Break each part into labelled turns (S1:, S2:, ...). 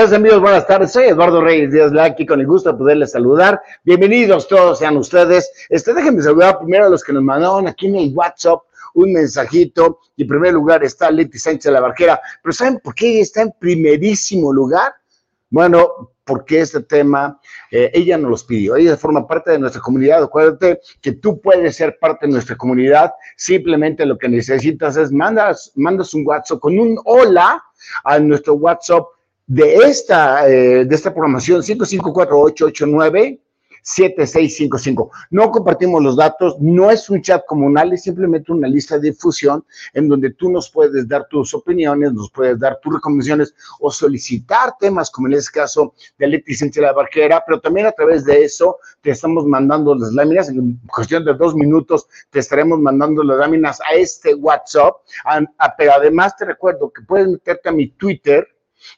S1: amigos, buenas tardes. Soy Eduardo Reyes Díaz Laki, con el gusto de poderles saludar. Bienvenidos todos sean ustedes. Este, déjenme saludar primero a los que nos mandaron aquí en el WhatsApp un mensajito. Y en primer lugar está Leti Sánchez de la Barquera. Pero ¿saben por qué ella está en primerísimo lugar? Bueno, porque este tema eh, ella nos los pidió. Ella forma parte de nuestra comunidad. Acuérdate que tú puedes ser parte de nuestra comunidad. Simplemente lo que necesitas es mandas, mandas un WhatsApp con un hola a nuestro WhatsApp de esta, eh, de esta programación 554889 7655. No compartimos los datos, no es un chat comunal, es simplemente una lista de difusión en donde tú nos puedes dar tus opiniones, nos puedes dar tus recomendaciones o solicitar temas, como en este caso de Leti de la Barquera, pero también a través de eso te estamos mandando las láminas, en cuestión de dos minutos te estaremos mandando las láminas a este WhatsApp, pero además te recuerdo que puedes meterte a mi Twitter,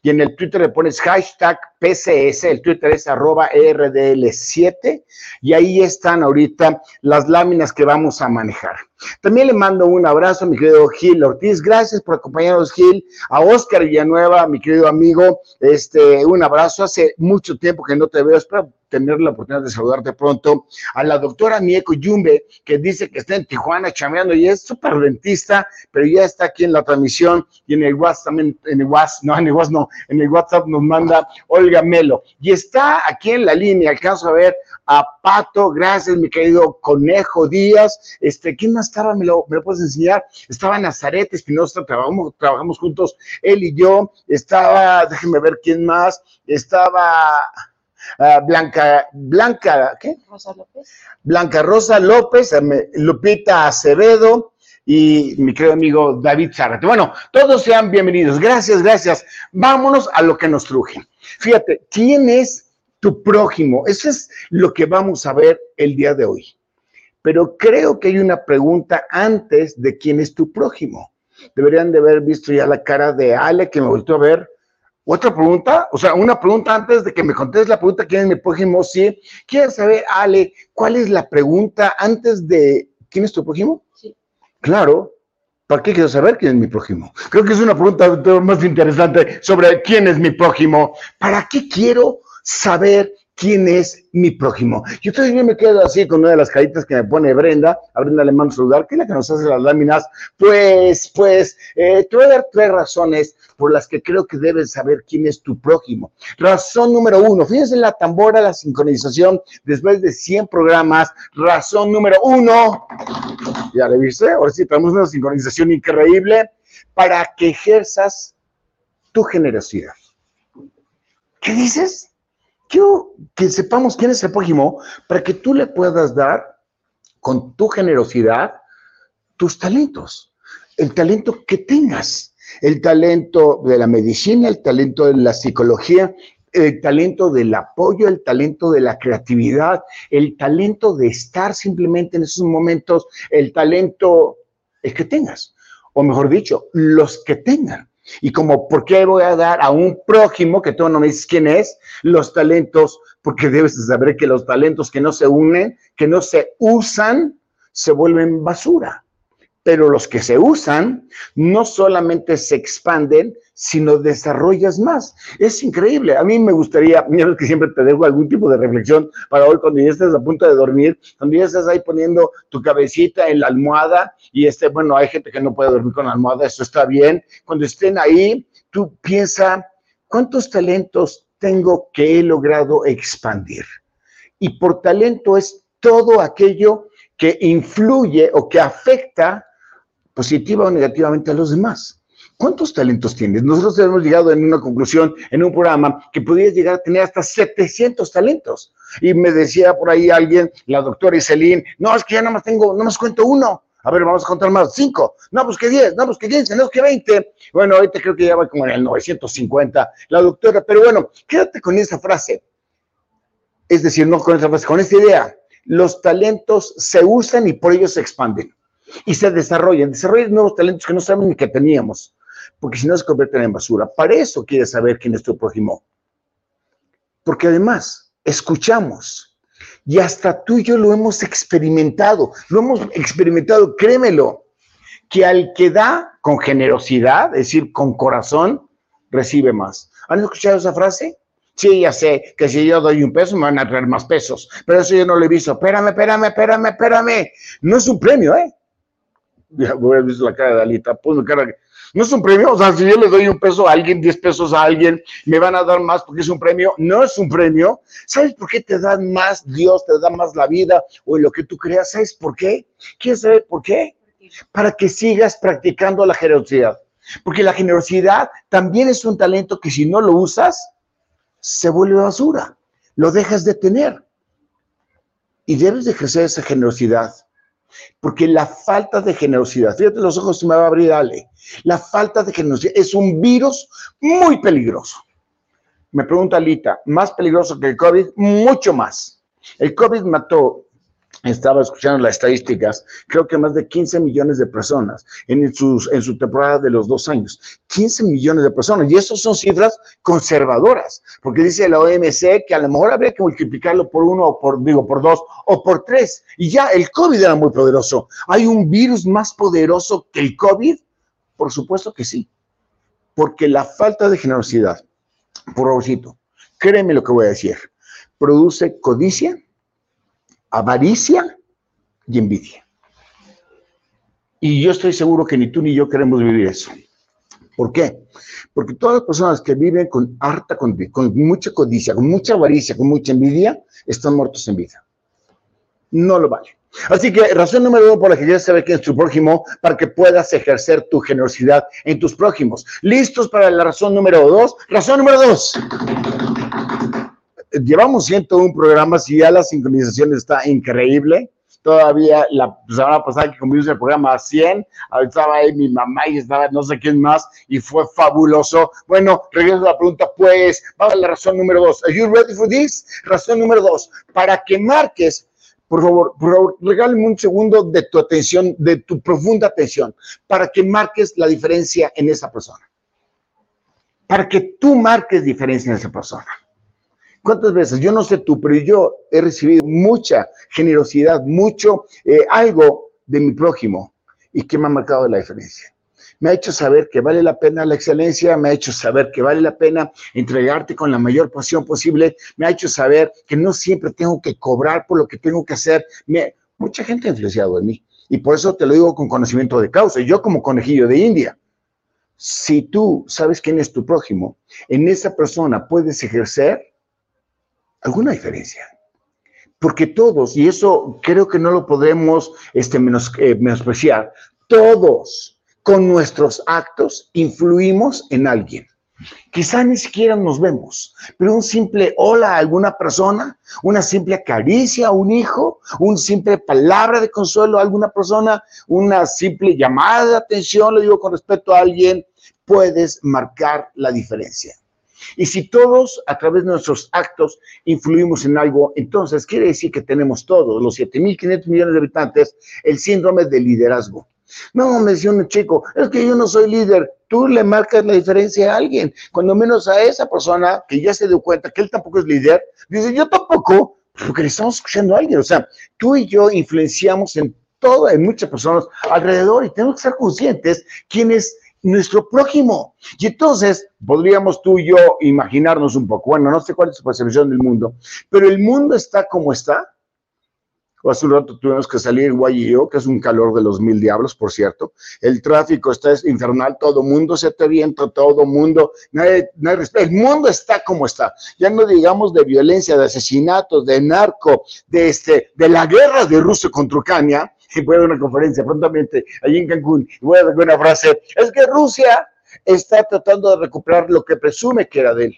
S1: y en el Twitter le pones hashtag PCS, el Twitter es arroba RDL7 y ahí están ahorita las láminas que vamos a manejar. También le mando un abrazo a mi querido Gil Ortiz, gracias por acompañarnos Gil, a Oscar Villanueva, mi querido amigo, este, un abrazo, hace mucho tiempo que no te veo, espero tener la oportunidad de saludarte pronto, a la doctora Mieko Yumbe, que dice que está en Tijuana chameando y es súper dentista, pero ya está aquí en la transmisión. Y en el WhatsApp también, en el no, en el WhatsApp no, en el WhatsApp nos manda Olga Melo. Y está aquí en la línea, alcanzo a ver a Pato, gracias mi querido Conejo Díaz, este, ¿quién más estaba? ¿Me lo, me lo puedes enseñar? Estaba Nazaret Espinosa, trabajamos, trabajamos juntos, él y yo, estaba, déjenme ver quién más, estaba... Ah, Blanca, Blanca, ¿qué? Rosa López. Blanca Rosa López, Lupita Acevedo y mi querido amigo David Zárate. Bueno, todos sean bienvenidos. Gracias, gracias. Vámonos a lo que nos truje. Fíjate, ¿quién es tu prójimo? Eso es lo que vamos a ver el día de hoy. Pero creo que hay una pregunta antes de quién es tu prójimo. Deberían de haber visto ya la cara de Ale que me volvió a ver otra pregunta, o sea, una pregunta antes de que me contestes la pregunta, ¿quién es mi prójimo? Sí. ¿Quieres saber, Ale, cuál es la pregunta antes de quién es tu prójimo? Sí. Claro. ¿Para qué quiero saber quién es mi prójimo? Creo que es una pregunta más interesante sobre quién es mi prójimo. ¿Para qué quiero saber quién es mi prójimo. Y entonces yo me quedo así con una de las caritas que me pone Brenda, a Brenda le mando saludar, que es la que nos hace las láminas. Pues, pues, eh, te voy a dar tres razones por las que creo que debes saber quién es tu prójimo. Razón número uno, fíjense en la tambora, la sincronización, después de 100 programas. Razón número uno, ya le viste, ahora sí, tenemos una sincronización increíble para que ejerzas tu generosidad. ¿Qué dices? Quiero que sepamos quién es el prójimo para que tú le puedas dar con tu generosidad tus talentos, el talento que tengas, el talento de la medicina, el talento de la psicología, el talento del apoyo, el talento de la creatividad, el talento de estar simplemente en esos momentos, el talento, el que tengas, o mejor dicho, los que tengan. Y como, ¿por qué voy a dar a un prójimo que tú no me dices quién es los talentos? Porque debes saber que los talentos que no se unen, que no se usan, se vuelven basura. Pero los que se usan no solamente se expanden, sino desarrollas más. Es increíble. A mí me gustaría, mira que siempre te dejo algún tipo de reflexión para hoy cuando ya estés a punto de dormir, cuando ya estés ahí poniendo tu cabecita en la almohada y este, bueno, hay gente que no puede dormir con la almohada, eso está bien. Cuando estén ahí, tú piensa, ¿cuántos talentos tengo que he logrado expandir? Y por talento es todo aquello que influye o que afecta positiva o negativamente a los demás. ¿Cuántos talentos tienes? Nosotros hemos llegado en una conclusión, en un programa, que podías llegar a tener hasta 700 talentos. Y me decía por ahí alguien, la doctora Iselín, no, es que ya nada más tengo, no más cuento uno. A ver, vamos a contar más, cinco. No, pues diez, no, pues que quince, no, pues que veinte. Bueno, ahorita creo que ya va como en el 950 la doctora, pero bueno, quédate con esa frase. Es decir, no con esa frase, con esta idea. Los talentos se usan y por ello se expanden y se desarrollan, desarrollan nuevos talentos que no saben ni que teníamos, porque si no se convierten en basura. Para eso quieres saber quién es tu prójimo. Porque además, escuchamos y hasta tú y yo lo hemos experimentado, lo hemos experimentado, créemelo, que al que da con generosidad, es decir, con corazón, recibe más. ¿Han escuchado esa frase? Sí, ya sé que si yo doy un peso me van a traer más pesos, pero eso yo no lo he visto. Espérame, espérame, espérame, espérame. No es un premio, ¿eh? Ya voy a ver la cara de Alita, pues cara. No es un premio, o sea, si yo le doy un peso a alguien, diez pesos a alguien, me van a dar más porque es un premio. No es un premio. ¿Sabes por qué te dan más Dios, te da más la vida o en lo que tú creas? ¿Sabes por qué? ¿Quieres saber por qué? Para que sigas practicando la generosidad. Porque la generosidad también es un talento que si no lo usas, se vuelve basura. Lo dejas de tener. Y debes de ejercer esa generosidad. Porque la falta de generosidad, fíjate los ojos, se me va a abrir, Ale. La falta de generosidad es un virus muy peligroso. Me pregunta Alita, ¿más peligroso que el COVID? Mucho más. El COVID mató estaba escuchando las estadísticas, creo que más de 15 millones de personas en, sus, en su temporada de los dos años. 15 millones de personas. Y eso son cifras conservadoras, porque dice la OMC que a lo mejor habría que multiplicarlo por uno o por, digo, por dos o por tres. Y ya el COVID era muy poderoso. ¿Hay un virus más poderoso que el COVID? Por supuesto que sí. Porque la falta de generosidad, por favorcito, créeme lo que voy a decir, produce codicia avaricia y envidia. Y yo estoy seguro que ni tú ni yo queremos vivir eso. ¿Por qué? Porque todas las personas que viven con harta, con, mucha codicia, con mucha avaricia, con mucha envidia, están muertos en vida. No lo vale. Así que razón número uno por la que quieres saber quién es tu prójimo, para que puedas ejercer tu generosidad en tus prójimos. ¿Listos para la razón número dos? Razón número dos llevamos 101 programas y ya la sincronización está increíble. Todavía la semana pasada que convivimos el programa 100, estaba ahí mi mamá y estaba no sé quién más y fue fabuloso. Bueno, regreso a la pregunta, pues, vamos a la razón número dos. Are you ready for this? Razón número dos, para que marques por favor, por favor, regálame un segundo de tu atención, de tu profunda atención, para que marques la diferencia en esa persona. Para que tú marques diferencia en esa persona. ¿Cuántas veces? Yo no sé tú, pero yo he recibido mucha generosidad, mucho, eh, algo de mi prójimo y que me ha marcado la diferencia. Me ha hecho saber que vale la pena la excelencia, me ha hecho saber que vale la pena entregarte con la mayor pasión posible, me ha hecho saber que no siempre tengo que cobrar por lo que tengo que hacer. Me, mucha gente ha influenciado en mí y por eso te lo digo con conocimiento de causa. Yo como conejillo de India, si tú sabes quién es tu prójimo, en esa persona puedes ejercer alguna diferencia. Porque todos, y eso creo que no lo podemos este, menos, eh, menospreciar, todos con nuestros actos influimos en alguien. Quizá ni siquiera nos vemos, pero un simple hola a alguna persona, una simple caricia a un hijo, una simple palabra de consuelo a alguna persona, una simple llamada de atención, lo digo con respeto a alguien, puedes marcar la diferencia. Y si todos a través de nuestros actos influimos en algo, entonces quiere decir que tenemos todos, los 7.500 millones de habitantes, el síndrome de liderazgo. No, me decía un chico, es que yo no soy líder. Tú le marcas la diferencia a alguien, cuando menos a esa persona que ya se dio cuenta que él tampoco es líder, dice, yo tampoco, porque le estamos escuchando a alguien. O sea, tú y yo influenciamos en todo, en muchas personas alrededor y tenemos que ser conscientes quiénes nuestro prójimo. Y entonces podríamos tú y yo imaginarnos un poco, bueno, no sé cuál es su percepción del mundo, pero el mundo está como está. Hace un rato tuvimos que salir en Guayillo, que es un calor de los mil diablos, por cierto. El tráfico está infernal, todo mundo se te viento, todo mundo, nadie, nadie, el mundo está como está. Ya no digamos de violencia, de asesinatos, de narco, de, este, de la guerra de Rusia contra Ucrania, y voy a dar una conferencia prontamente allí en Cancún y voy a dar una frase, es que Rusia está tratando de recuperar lo que presume que era de él.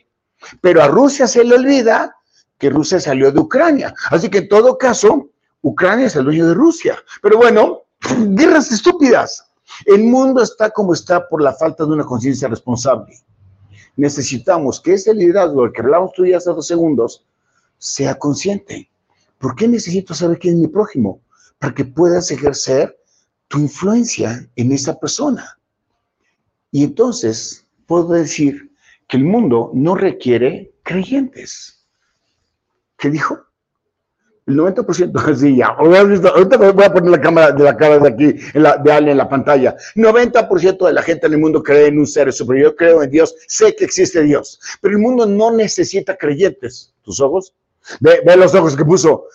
S1: Pero a Rusia se le olvida que Rusia salió de Ucrania. Así que en todo caso, Ucrania es el dueño de Rusia. Pero bueno, guerras estúpidas. El mundo está como está por la falta de una conciencia responsable. Necesitamos que ese liderazgo del que hablamos tú ya hace dos segundos sea consciente. ¿Por qué necesito saber quién es mi prójimo? Para que puedas ejercer tu influencia en esa persona. Y entonces puedo decir que el mundo no requiere creyentes. ¿Qué dijo? El 90%, sí, ya. Ahorita voy a poner la cámara de la cara de aquí, en la, de alguien en la pantalla. 90% de la gente en el mundo cree en un ser superior. Yo creo en Dios, sé que existe Dios. Pero el mundo no necesita creyentes. ¿Tus ojos? Ve, ve los ojos que puso.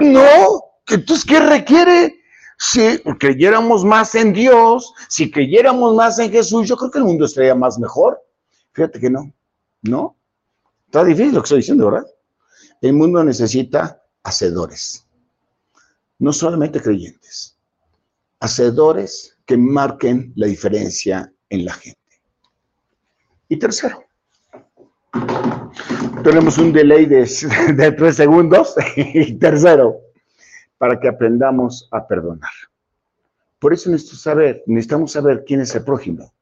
S1: No, entonces, ¿qué requiere? Si creyéramos más en Dios, si creyéramos más en Jesús, yo creo que el mundo estaría más mejor. Fíjate que no, ¿no? Está difícil lo que estoy diciendo, ¿verdad? El mundo necesita hacedores, no solamente creyentes, hacedores que marquen la diferencia en la gente. Y tercero, tenemos un delay de, tres segundos. Y tercero, para que aprendamos a perdonar. Por eso necesitamos saber, necesitamos saber quién es el prójimo.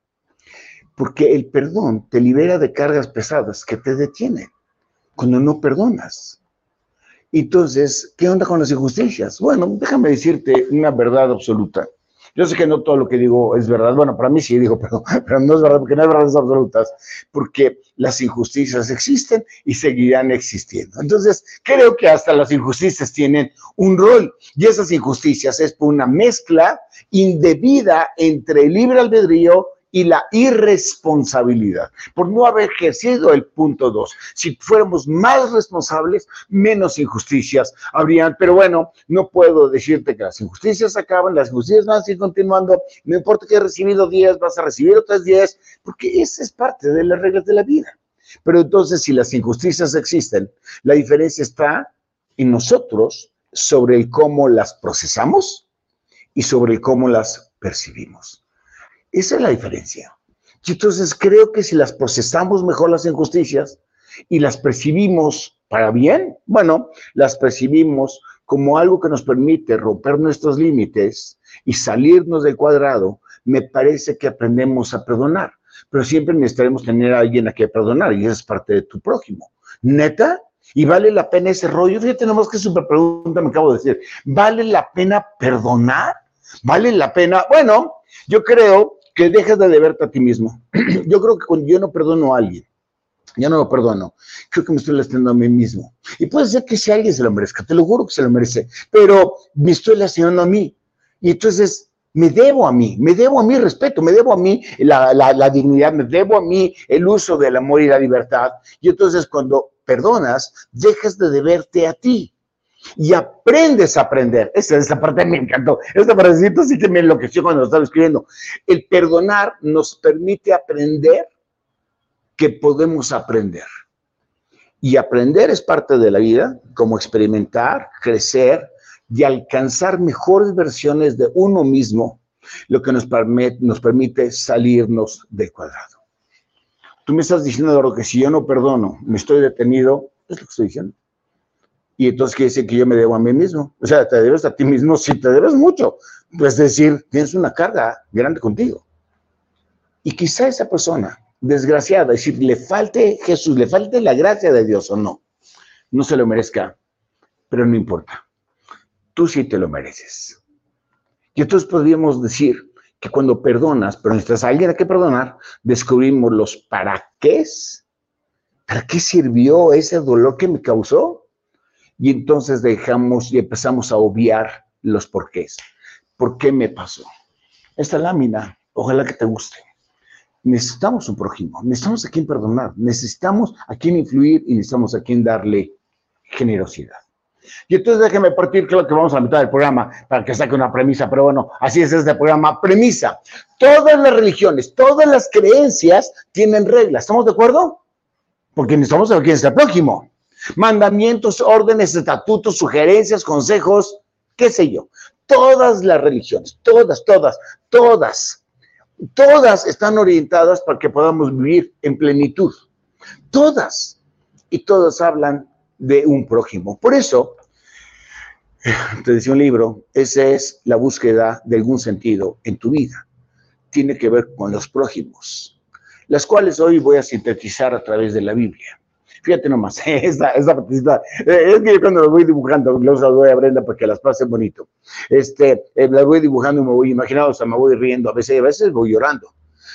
S1: Porque el perdón te libera de cargas pesadas que te detienen cuando no perdonas. Entonces, ¿qué onda con las injusticias? Bueno, déjame decirte una verdad absoluta. Yo sé que no todo lo que digo es verdad. Bueno, para mí sí digo, pero, no es verdad, porque no hay verdades absolutas, porque las injusticias existen y seguirán existiendo. Entonces, creo que hasta las injusticias tienen un rol y esas injusticias es por una mezcla indebida entre el libre albedrío y la irresponsabilidad, por no haber ejercido el punto dos. Si fuéramos más responsables, menos injusticias habrían, pero bueno, no puedo decirte que las injusticias acaban, las injusticias van a seguir continuando, no importa que hayas recibido 10, vas a recibir otras 10, porque esa es parte de las reglas de la vida. Pero entonces, si las injusticias existen, la diferencia está en nosotros sobre el cómo las procesamos y sobre el cómo las percibimos. Esa es la diferencia. Y entonces creo que si las procesamos mejor las injusticias y las percibimos para bien, bueno, las percibimos como algo que nos permite romper nuestros límites y salirnos del cuadrado, me parece que aprendemos a perdonar. Pero siempre necesitaremos tener a alguien a quien perdonar y esa es parte de tu prójimo. ¿Neta? ¿Y vale la pena ese rollo? Fíjate nomás que súper pregunta me acabo de decir. ¿Vale la pena perdonar? ¿Vale la pena? Bueno, yo creo que dejes de deberte a ti mismo. Yo creo que cuando yo no perdono a alguien, ya no lo perdono, creo que me estoy lastimando a mí mismo. Y puede ser que si alguien se lo merezca, te lo juro que se lo merece, pero me estoy lastimando a mí. Y entonces me debo a mí, me debo a mí respeto, me debo a mí la, la, dignidad, me debo a mí el uso del amor y la libertad. Y entonces cuando perdonas, dejas de deberte a ti y aprendes a aprender. Esa, esa parte me encantó. Esta partecita sí que me enloqueció cuando lo estaba escribiendo. El perdonar nos permite aprender que podemos aprender. Y aprender es parte de la vida, como experimentar, crecer y alcanzar mejores versiones de uno mismo, lo que nos permite, nos permite salirnos del cuadrado. Tú me estás diciendo, Eduardo, que si yo no perdono, me estoy detenido, es lo que estoy diciendo. Y entonces quiere decir que yo me debo a mí mismo. O sea, te debes a ti mismo, si te debes mucho. Es decir, tienes una carga grande contigo. Y quizá esa persona, desgraciada, es decir, le falte Jesús, le falte la gracia de Dios o no, no se lo merezca, pero no importa. Tú sí te lo mereces. Y entonces podríamos decir que cuando perdonas, pero necesitas alguien a que perdonar, descubrimos los para qué. ¿Para qué sirvió ese dolor que me causó? Y entonces dejamos y empezamos a obviar los porqués. ¿Por qué me pasó? Esta lámina, ojalá que te guste. Necesitamos un prójimo, necesitamos a quien perdonar, necesitamos a quien influir y necesitamos a quien darle generosidad. Y entonces déjeme partir, creo que vamos a la mitad del programa para que saque una premisa, pero bueno, así es este programa. Premisa. Todas las religiones, todas las creencias tienen reglas. ¿Estamos de acuerdo? Porque necesitamos saber quién es el prójimo mandamientos, órdenes, estatutos, sugerencias, consejos, qué sé yo. Todas las religiones, todas, todas, todas, todas están orientadas para que podamos vivir en plenitud. Todas. Y todas hablan de un prójimo. Por eso, te decía un libro, esa es la búsqueda de algún sentido en tu vida. Tiene que ver con los prójimos, las cuales hoy voy a sintetizar a través de la Biblia. Fíjate nomás, esa, esa partecita, eh, es que yo cuando lo voy dibujando, los doy a Brenda para que las pase bonito. Este, eh, las voy dibujando y me voy imaginando, o sea, me voy riendo, a veces, a veces voy llorando.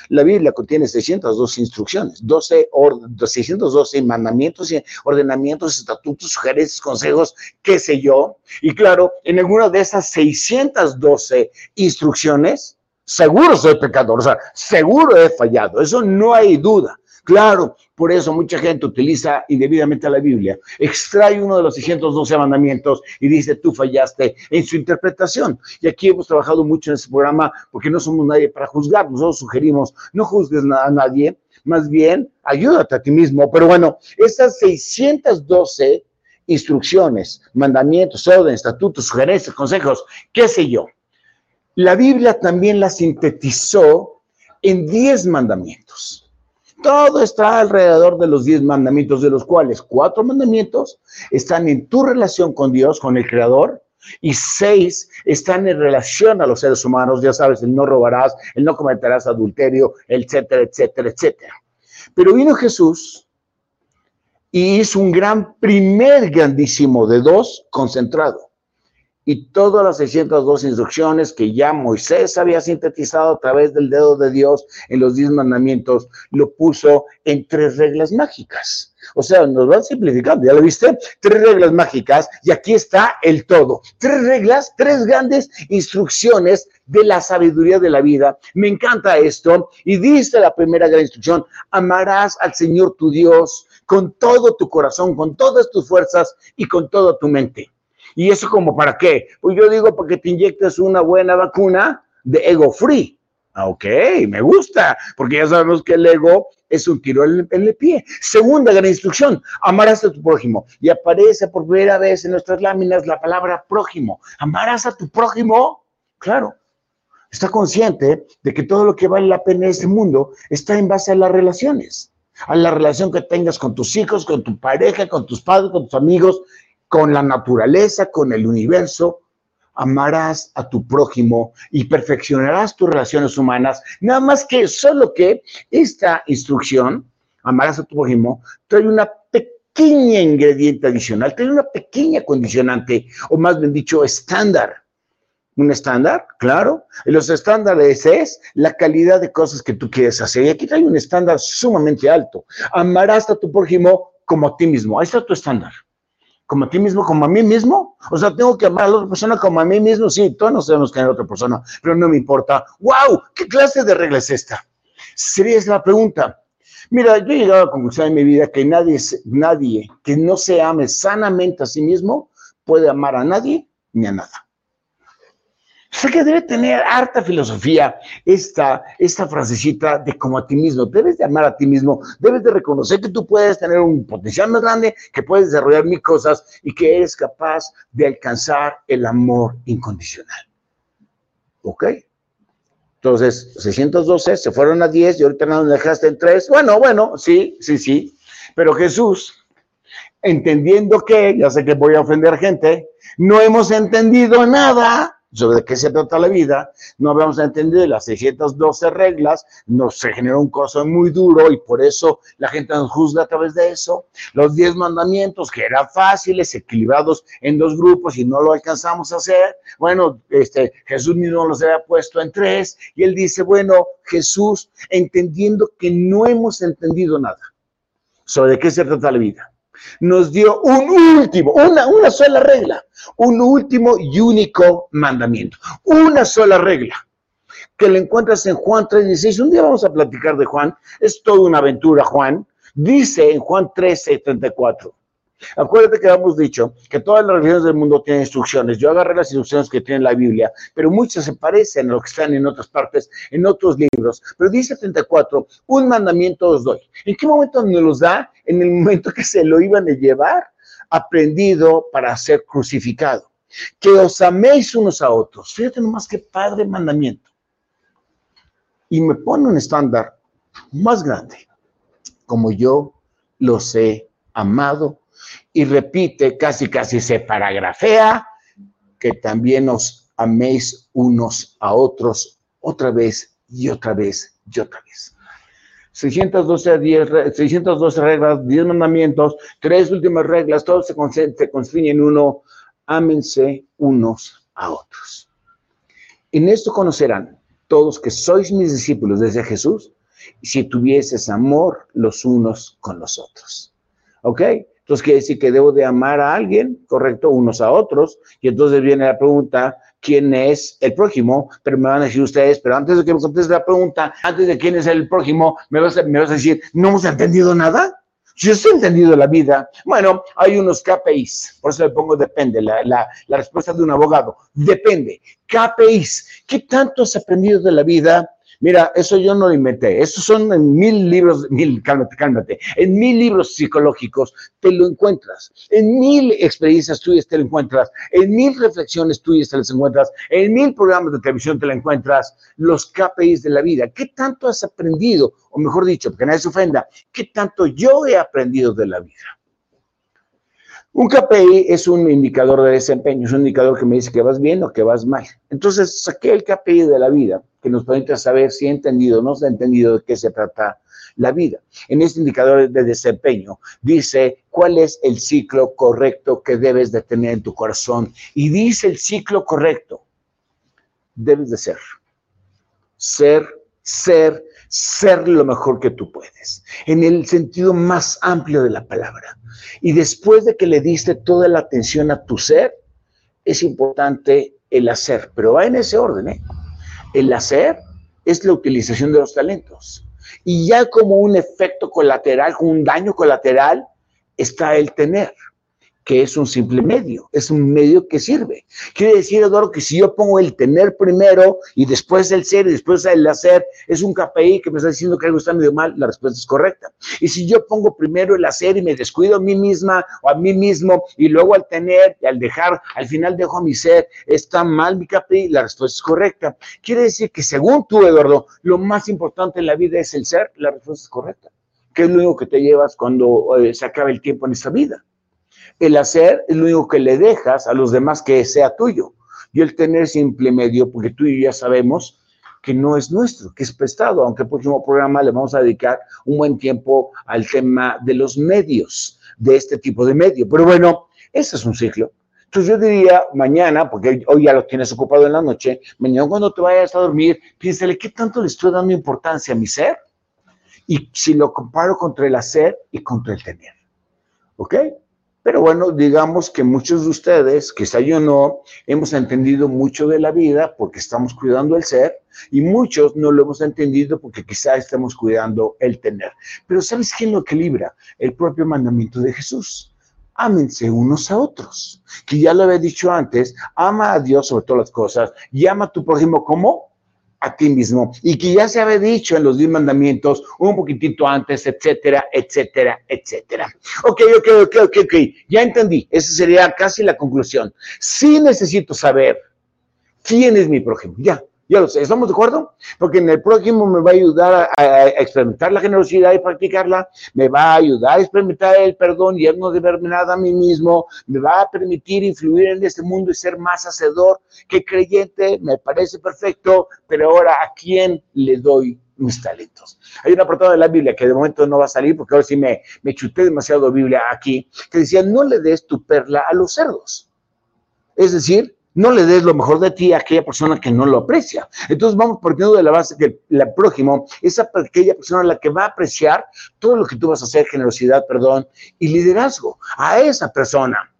S1: La Biblia contiene 612 instrucciones, 12 612 mandamientos, ordenamientos, estatutos, sugerencias, consejos, qué sé yo. Y claro, en alguna de esas 612 instrucciones, seguro soy pecador, o sea, seguro he fallado, eso no hay duda. Claro, por eso mucha gente utiliza indebidamente la Biblia, extrae uno de los 612 mandamientos y dice, tú fallaste en su interpretación. Y aquí hemos trabajado mucho en este programa porque no somos nadie para juzgar, nosotros sugerimos, no juzgues a nadie, más bien ayúdate a ti mismo. Pero bueno, esas 612 instrucciones, mandamientos, órdenes, estatutos, sugerencias, consejos, qué sé yo. La Biblia también la sintetizó en 10 mandamientos. Todo está alrededor de los diez mandamientos, de los cuales cuatro mandamientos están en tu relación con Dios, con el Creador, y seis están en relación a los seres humanos, ya sabes, el no robarás, el no cometerás adulterio, etcétera, etcétera, etcétera. Pero vino Jesús y hizo un gran primer grandísimo de dos concentrado y todas las 602 instrucciones que ya Moisés había sintetizado a través del dedo de Dios en los diez mandamientos, lo puso en tres reglas mágicas. O sea, nos van simplificando, ¿ya lo viste? Tres reglas mágicas y aquí está el todo. Tres reglas, tres grandes instrucciones de la sabiduría de la vida. Me encanta esto. Y dice la primera gran instrucción, amarás al Señor tu Dios con todo tu corazón, con todas tus fuerzas y con toda tu mente. ¿Y eso como para qué? Pues yo digo para que te inyectes una buena vacuna de ego free. Ah, ok, me gusta, porque ya sabemos que el ego es un tiro en el, pie. Segunda gran instrucción, amarás a tu prójimo. Y aparece por primera vez en nuestras láminas la palabra prójimo. Amarás a tu prójimo, claro. Está consciente de que todo lo que vale la pena en este mundo está en base a las relaciones, a la relación que tengas con tus hijos, con tu pareja, con tus padres, con tus amigos, con la naturaleza, con el universo, amarás a tu prójimo y perfeccionarás tus relaciones humanas. Nada más que solo que esta instrucción, amarás a tu prójimo, trae una pequeña ingrediente adicional, trae una pequeña condicionante, o más bien dicho, estándar. Un estándar, claro. Los estándares es la calidad de cosas que tú quieres hacer. Y aquí trae un estándar sumamente alto. Amarás a tu prójimo como a ti mismo. Ahí está tu estándar como a ti mismo, como a mí mismo. O sea, tengo que amar a la otra persona como a mí mismo. Sí, todos nos tenemos que amar a otra persona, pero no me importa. ¡Wow! ¿Qué clase de regla es esta? Sería esa la pregunta. Mira, yo he llegado a la conclusión en mi vida que nadie, nadie que no se ame sanamente a sí mismo puede amar a nadie ni a nada. Sé que debe tener harta filosofía esta, esta frasecita de como a ti mismo. Debes de amar a ti mismo, debes de reconocer que tú puedes tener un potencial más grande, que puedes desarrollar mil cosas y que eres capaz de alcanzar el amor incondicional. ¿Ok? Entonces, 612 se fueron a 10 y ahorita nos dejaste en 3. Bueno, bueno, sí, sí, sí. Pero Jesús, entendiendo que, ya sé que voy a ofender gente, no hemos entendido nada sobre qué se trata la vida, no habíamos entendido las 612 reglas, nos se generó un corazón muy duro y por eso la gente nos juzga a través de eso. Los 10 mandamientos, que eran fáciles, equilibrados en dos grupos y no lo alcanzamos a hacer, bueno, este, Jesús mismo los había puesto en tres y él dice, bueno, Jesús, entendiendo que no hemos entendido nada sobre qué se trata la vida nos dio un último, una, una sola regla, un último y único mandamiento, una sola regla que le encuentras en Juan 3:16. Un día vamos a platicar de Juan, es toda una aventura Juan. Dice en Juan 13:34, Acuérdate que habíamos dicho que todas las religiones del mundo tienen instrucciones. Yo agarré las instrucciones que tiene la Biblia, pero muchas se parecen a lo que están en otras partes, en otros libros. Pero dice 34, un mandamiento os doy. ¿En qué momento nos los da? En el momento que se lo iban a llevar aprendido para ser crucificado. Que os améis unos a otros. Fíjate nomás qué padre mandamiento. Y me pone un estándar más grande, como yo los he amado y repite, casi casi se paragrafea, que también os améis unos a otros otra vez y otra vez y otra vez. 612, 10, 612 reglas, 10 mandamientos, tres últimas reglas, todos se, se construyen en uno, ámense unos a otros. En esto conocerán todos que sois mis discípulos desde Jesús, si tuvieses amor los unos con los otros. ¿Ok? Entonces quiere decir que debo de amar a alguien, correcto, unos a otros. Y entonces viene la pregunta, ¿quién es el prójimo? Pero me van a decir ustedes, pero antes de que me conteste la pregunta, antes de quién es el prójimo, me vas a, me vas a decir, ¿no hemos entendido nada? Yo he entendido la vida. Bueno, hay unos KPIs, por eso le pongo depende, la, la, la respuesta de un abogado. Depende. KPIs. ¿Qué tanto has aprendido de la vida? Mira, eso yo no lo inventé. Esos son en mil libros, mil, cálmate, cálmate. En mil libros psicológicos te lo encuentras. En mil experiencias tuyas te lo encuentras. En mil reflexiones tuyas te las encuentras. En mil programas de televisión te lo encuentras. Los KPIs de la vida. ¿Qué tanto has aprendido? O mejor dicho, porque nadie se ofenda, ¿qué tanto yo he aprendido de la vida? Un KPI es un indicador de desempeño, es un indicador que me dice que vas bien o que vas mal. Entonces saqué el KPI de la vida, que nos permite saber si he entendido o no se ha entendido de qué se trata la vida. En este indicador de desempeño dice cuál es el ciclo correcto que debes de tener en tu corazón. Y dice el ciclo correcto, debes de ser. Ser, ser, ser lo mejor que tú puedes, en el sentido más amplio de la palabra. Y después de que le diste toda la atención a tu ser, es importante el hacer, pero va en ese orden. ¿eh? El hacer es la utilización de los talentos. Y ya como un efecto colateral, como un daño colateral, está el tener que es un simple medio, es un medio que sirve. Quiere decir, Eduardo, que si yo pongo el tener primero y después el ser y después el hacer, es un KPI que me está diciendo que algo está medio mal, la respuesta es correcta. Y si yo pongo primero el hacer y me descuido a mí misma o a mí mismo y luego al tener y al dejar, al final dejo mi ser, está mal mi KPI, la respuesta es correcta. Quiere decir que según tú, Eduardo, lo más importante en la vida es el ser, la respuesta es correcta. ¿Qué es lo único que te llevas cuando eh, se acaba el tiempo en esta vida? El hacer es lo único que le dejas a los demás que sea tuyo. Y el tener simple medio, porque tú y yo ya sabemos que no es nuestro, que es prestado, aunque el próximo programa le vamos a dedicar un buen tiempo al tema de los medios, de este tipo de medio. Pero bueno, ese es un ciclo. Entonces yo diría mañana, porque hoy ya lo tienes ocupado en la noche, mañana cuando te vayas a dormir, piénsale, ¿qué tanto le estoy dando importancia a mi ser? Y si lo comparo contra el hacer y contra el tener. ¿Ok? Pero bueno, digamos que muchos de ustedes, quizá yo no, hemos entendido mucho de la vida porque estamos cuidando el ser y muchos no lo hemos entendido porque quizá estamos cuidando el tener. Pero ¿sabes quién lo equilibra? El propio mandamiento de Jesús. Ámense unos a otros. Que ya lo había dicho antes, ama a Dios sobre todas las cosas y ama a tu prójimo como a ti mismo y que ya se había dicho en los diez mandamientos un poquitito antes, etcétera, etcétera, etcétera. Ok, ok, ok, ok, ok, ya entendí. Esa sería casi la conclusión. Sí necesito saber quién es mi prójimo. Ya, ya lo sé, ¿estamos de acuerdo? Porque en el próximo me va a ayudar a, experimentar la generosidad y practicarla, me va a ayudar a experimentar el perdón y no deberme nada a mí mismo, me va a permitir influir en este mundo y ser más hacedor que creyente, me parece perfecto, pero ahora ¿a quién le doy mis talentos. Hay una apartado de la Biblia que de momento no va a salir porque ahora sí me, me chuté demasiado Biblia aquí, que decía, no le des tu perla a los cerdos. Es decir, no le des lo mejor de ti a aquella persona que no lo aprecia. Entonces vamos partiendo de la base que la prójimo es aquella persona la que va a apreciar todo lo que tú vas a hacer, generosidad, perdón y liderazgo a esa persona.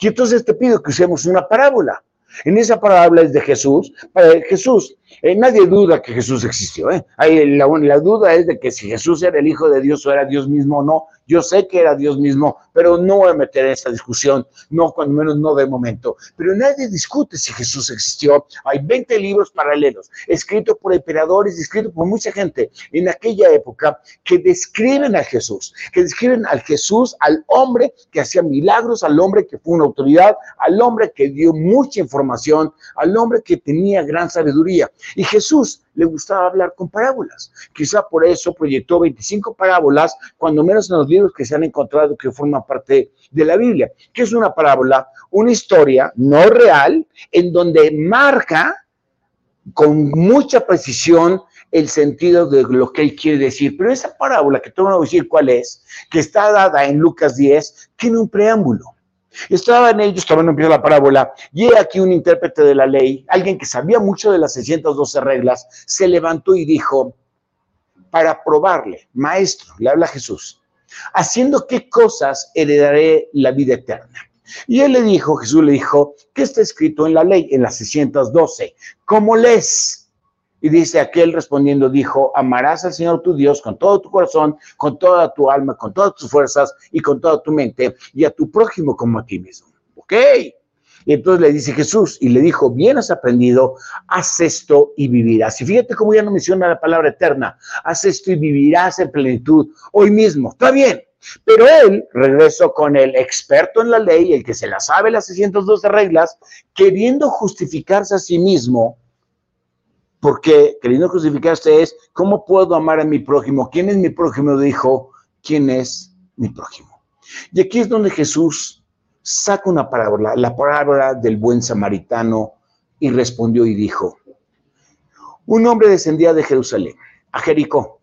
S1: Y entonces te pido que usemos una parábola. En esa parábola es de Jesús. Para Jesús, eh, nadie duda que Jesús existió. ¿eh? la, la, duda es de que si Jesús era el Hijo de Dios o era Dios mismo o no. Yo sé que era Dios mismo, pero no voy a meter en esa discusión, no, cuando menos no de momento. Pero nadie discute si Jesús existió. Hay 20 libros paralelos, escritos por emperadores, escritos por mucha gente en aquella época, que describen a Jesús, que describen al Jesús, al hombre que hacía milagros, al hombre que fue una autoridad, al hombre que dio mucha información, al hombre que tenía gran sabiduría. Y Jesús le gustaba hablar con parábolas. Quizá por eso proyectó 25 parábolas, cuando menos en los libros que se han encontrado que forman parte de la Biblia. ¿Qué es una parábola? Una historia no real en donde marca con mucha precisión el sentido de lo que él quiere decir. Pero esa parábola, que te voy a decir cuál es, que está dada en Lucas 10, tiene un preámbulo. Estaban ellos, todavía no empieza la parábola, y aquí un intérprete de la ley, alguien que sabía mucho de las 612 reglas, se levantó y dijo, para probarle, maestro, le habla Jesús, haciendo qué cosas heredaré la vida eterna. Y él le dijo, Jesús le dijo, ¿qué está escrito en la ley, en las 612? ¿Cómo lees? Y dice aquel respondiendo, dijo, amarás al Señor tu Dios con todo tu corazón, con toda tu alma, con todas tus fuerzas y con toda tu mente, y a tu prójimo como a ti mismo. ¿Ok? Y entonces le dice Jesús, y le dijo, bien has aprendido, haz esto y vivirás. Y fíjate cómo ya no menciona la palabra eterna, haz esto y vivirás en plenitud hoy mismo. Está bien, pero él regresó con el experto en la ley, el que se la sabe las 612 reglas, queriendo justificarse a sí mismo, porque queriendo justificarse es, ¿cómo puedo amar a mi prójimo? ¿Quién es mi prójimo? Dijo, ¿quién es mi prójimo? Y aquí es donde Jesús saca una parábola, la parábola del buen samaritano, y respondió y dijo, un hombre descendía de Jerusalén a Jericó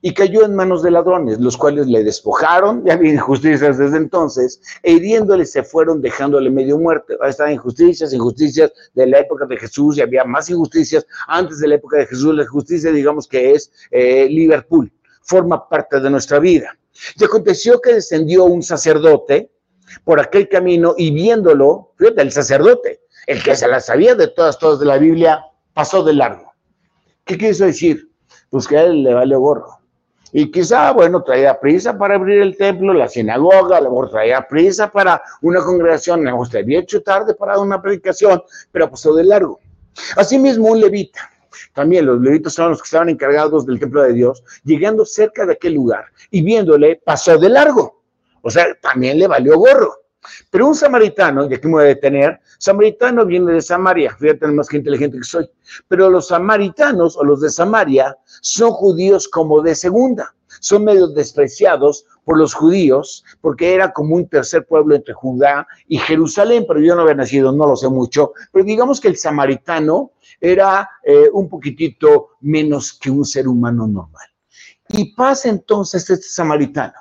S1: y cayó en manos de ladrones, los cuales le despojaron, ya había injusticias desde entonces, e hiriéndole se fueron dejándole medio muerto. Ahora están injusticias, injusticias de la época de Jesús, y había más injusticias antes de la época de Jesús. La justicia, digamos que es eh, Liverpool, forma parte de nuestra vida. Y aconteció que descendió un sacerdote por aquel camino y viéndolo, fíjate, el sacerdote, el que se la sabía de todas, todas de la Biblia, pasó de largo. ¿Qué quiere decir? Pues que a él le vale gorro. Y quizá, bueno, traía prisa para abrir el templo, la sinagoga, a lo mejor traía prisa para una congregación, me gustaría hecho tarde para una predicación, pero pasó de largo. Asimismo, un levita, también los levitas son los que estaban encargados del templo de Dios, llegando cerca de aquel lugar y viéndole, pasó de largo. O sea, también le valió gorro. Pero un samaritano, y aquí me voy a detener, samaritano viene de Samaria, fíjate más que inteligente que soy, pero los samaritanos o los de Samaria son judíos como de segunda, son medio despreciados por los judíos, porque era como un tercer pueblo entre Judá y Jerusalén, pero yo no había nacido, no lo sé mucho, pero digamos que el samaritano era eh, un poquitito menos que un ser humano normal. Y pasa entonces este samaritano,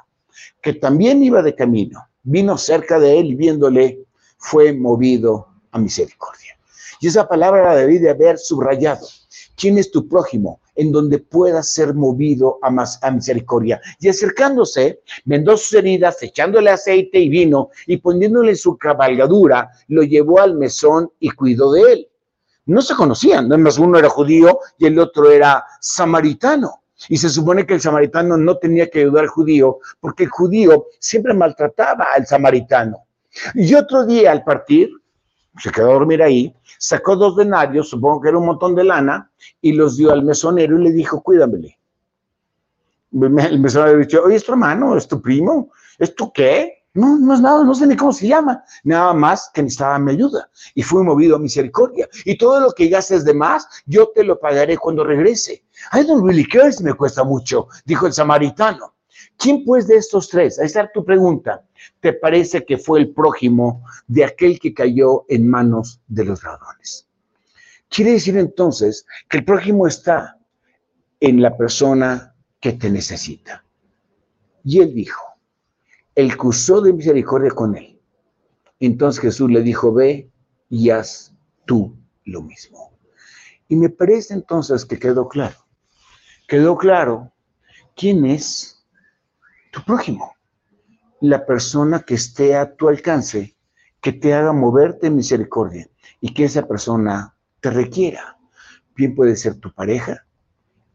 S1: que también iba de camino, vino cerca de él y viéndole fue movido a misericordia. Y esa palabra la debí de haber subrayado. ¿Quién es tu prójimo? En donde pueda ser movido a, más, a misericordia. Y acercándose, vendó sus heridas, echándole aceite y vino, y poniéndole su cabalgadura, lo llevó al mesón y cuidó de él. No se conocían, no más uno era judío y el otro era samaritano. Y se supone que el samaritano no tenía que ayudar al judío porque el judío siempre maltrataba al samaritano. Y otro día al partir, se quedó a dormir ahí, sacó dos denarios, supongo que era un montón de lana, y los dio al mesonero y le dijo, cuídamele. El mesonero le dijo, oye, ¿es tu hermano? ¿Es tu primo? ¿Es tu qué? No, no es nada, no sé ni cómo se llama. Nada más que necesitaba mi ayuda. Y fui movido a misericordia. Y todo lo que gastes de más, yo te lo pagaré cuando regrese. I don't really care si me cuesta mucho, dijo el samaritano. ¿Quién pues de estos tres? Ahí está tu pregunta. ¿Te parece que fue el prójimo de aquel que cayó en manos de los ladrones? Quiere decir entonces que el prójimo está en la persona que te necesita. Y él dijo, el que de misericordia con él. Entonces Jesús le dijo, ve y haz tú lo mismo. Y me parece entonces que quedó claro. Quedó claro quién es tu prójimo. La persona que esté a tu alcance, que te haga moverte en misericordia y que esa persona te requiera. Bien puede ser tu pareja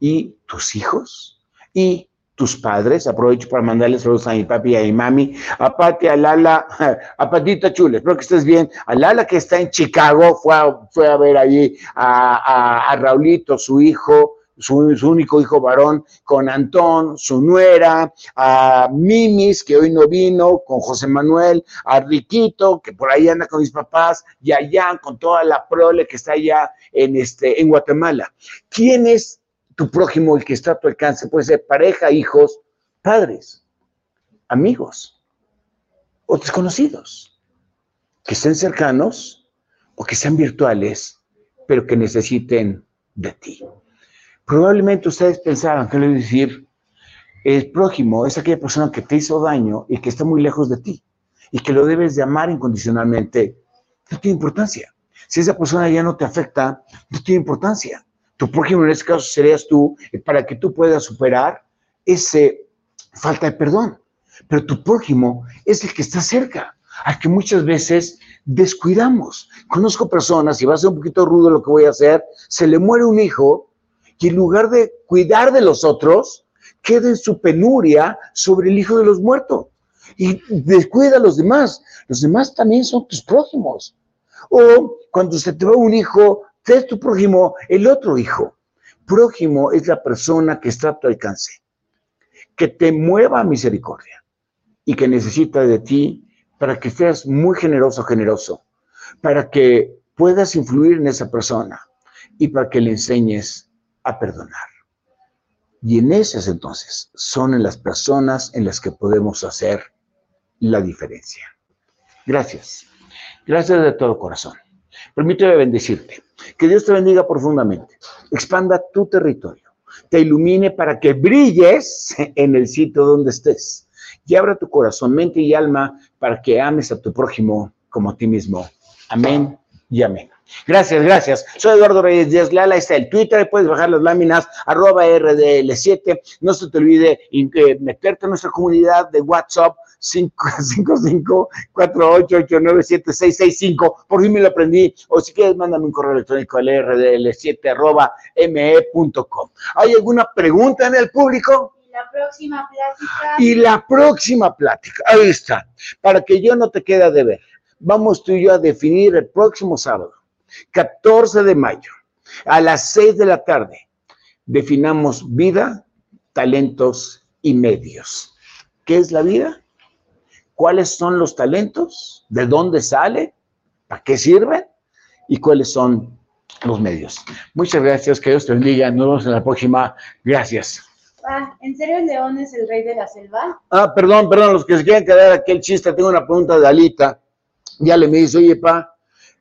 S1: y tus hijos y tus padres. Aprovecho para mandarles saludos a mi papi y a mi mami, a Pati, a Lala, a Patita Chule, espero que estés bien. A Lala que está en Chicago, fue a, fue a ver allí a, a, Raulito, su hijo, su, único hijo varón, con Antón, su nuera, a Mimis, que hoy no vino, con José Manuel, a Riquito, que por ahí anda con mis papás, y allá con toda la prole que está allá en, este, en Guatemala. ¿Quién es tu prójimo, el que está a tu alcance, puede ser pareja, hijos, padres, amigos o desconocidos, que estén cercanos o que sean virtuales, pero que necesiten de ti. Probablemente ustedes pensaban que le decir, el prójimo es aquella persona que te hizo daño y que está muy lejos de ti. y que lo debes de amar incondicionalmente, no tiene importancia. Si esa persona ya no te afecta, no tiene importancia. Tu prójimo en este caso serías tú, para que tú puedas superar ese falta de perdón. Pero tu prójimo es el que está cerca, al que muchas veces descuidamos. Conozco personas, y va a ser un poquito rudo lo que voy a hacer, se le muere un hijo y en lugar de cuidar de los otros, queda en su penuria sobre el hijo de los muertos y descuida a los demás. Los demás también son tus prójimos. O cuando se te va un hijo, es tu prójimo el otro hijo. Prójimo es la persona que está a tu alcance, que te mueva a misericordia y que necesita de ti para que seas muy generoso, generoso, para que puedas influir en esa persona y para que le enseñes a perdonar. Y en esas entonces son en las personas en las que podemos hacer la diferencia. Gracias. Gracias de todo corazón. Permíteme bendecirte. Que Dios te bendiga profundamente. Expanda tu territorio. Te ilumine para que brilles en el sitio donde estés. Y abra tu corazón, mente y alma para que ames a tu prójimo como a ti mismo. Amén y amén. Gracias, gracias. Soy Eduardo Reyes Díaz Leal. Ahí está el Twitter. Puedes bajar las láminas, arroba RDL7. No se te olvide eh, meterte en nuestra comunidad de WhatsApp 5548897665. Por fin me lo aprendí. O si quieres, mándame un correo electrónico al rdl7 arroba me.com. ¿Hay alguna pregunta en el público?
S2: La próxima plática.
S1: Y la próxima plática. Ahí está. Para que yo no te quede de ver. Vamos tú y yo a definir el próximo sábado 14 de mayo, a las 6 de la tarde, definamos vida, talentos y medios. ¿Qué es la vida? ¿Cuáles son los talentos? ¿De dónde sale? ¿Para qué sirven? ¿Y cuáles son los medios? Muchas gracias, que Dios te bendiga. Nos vemos en la próxima. Gracias.
S2: Ah, ¿En serio el león es el rey de la selva?
S1: Ah, perdón, perdón, los que se quieren quedar aquí el chiste, tengo una pregunta de Alita. Ya le me dice, oye, pa,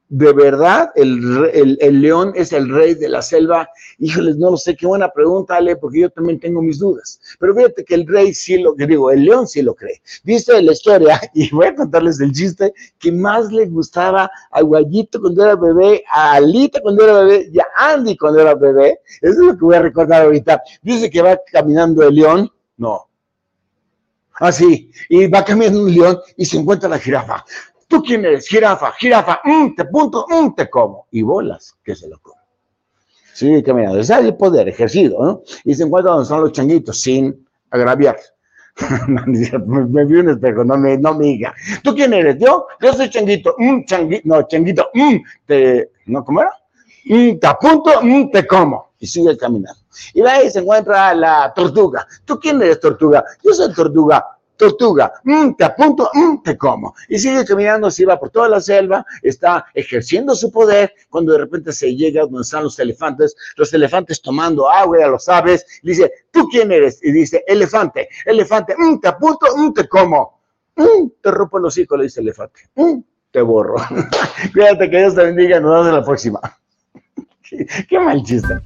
S1: de verdad el, león es el rey de la selva? Híjoles, no lo sé, qué buena pregunta, Ale, porque yo también tengo mis dudas. Pero fíjate que el rey sí lo, digo, el león sí lo cree. Viste la historia, y voy a contarles el chiste que más le gustaba a Guayito cuando era bebé, a Alita cuando era bebé y a Andy cuando era bebé. Eso es lo que voy a recordar ahorita. Dice que va caminando el león, no. Así, ah, y va caminando un león y se encuentra la jirafa. ¿Tú quién eres? Jirafa, jirafa, mm, te punto, mm, te como. Y bolas, que se lo come. Sigue caminando. Es el poder ejercido, ¿no? Y se encuentra donde son los changuitos, sin agraviar. me, vi un espejo, no me, no me diga. ¿Tú quién eres? Yo, yo soy changuito, mm, changuito, no, changuito, mm, te, ¿no, cómo era? Mm, te apunto, mm, te como. Y sigue caminando. Y ahí se encuentra la tortuga. ¿Tú quién eres, tortuga? Yo soy tortuga tortuga, mm, te apunto, mm, te como. Y sigue caminando, se va por toda la selva, está ejerciendo su poder, cuando de repente se llega donde están los elefantes, los elefantes tomando agua a los aves, dice, ¿tú quién eres? Y dice, elefante, elefante, mm, te apunto, te como. te rompo los hijos, le dice el elefante. te borro. Cuídate, que Dios te bendiga, nos vemos en la próxima. qué mal chiste.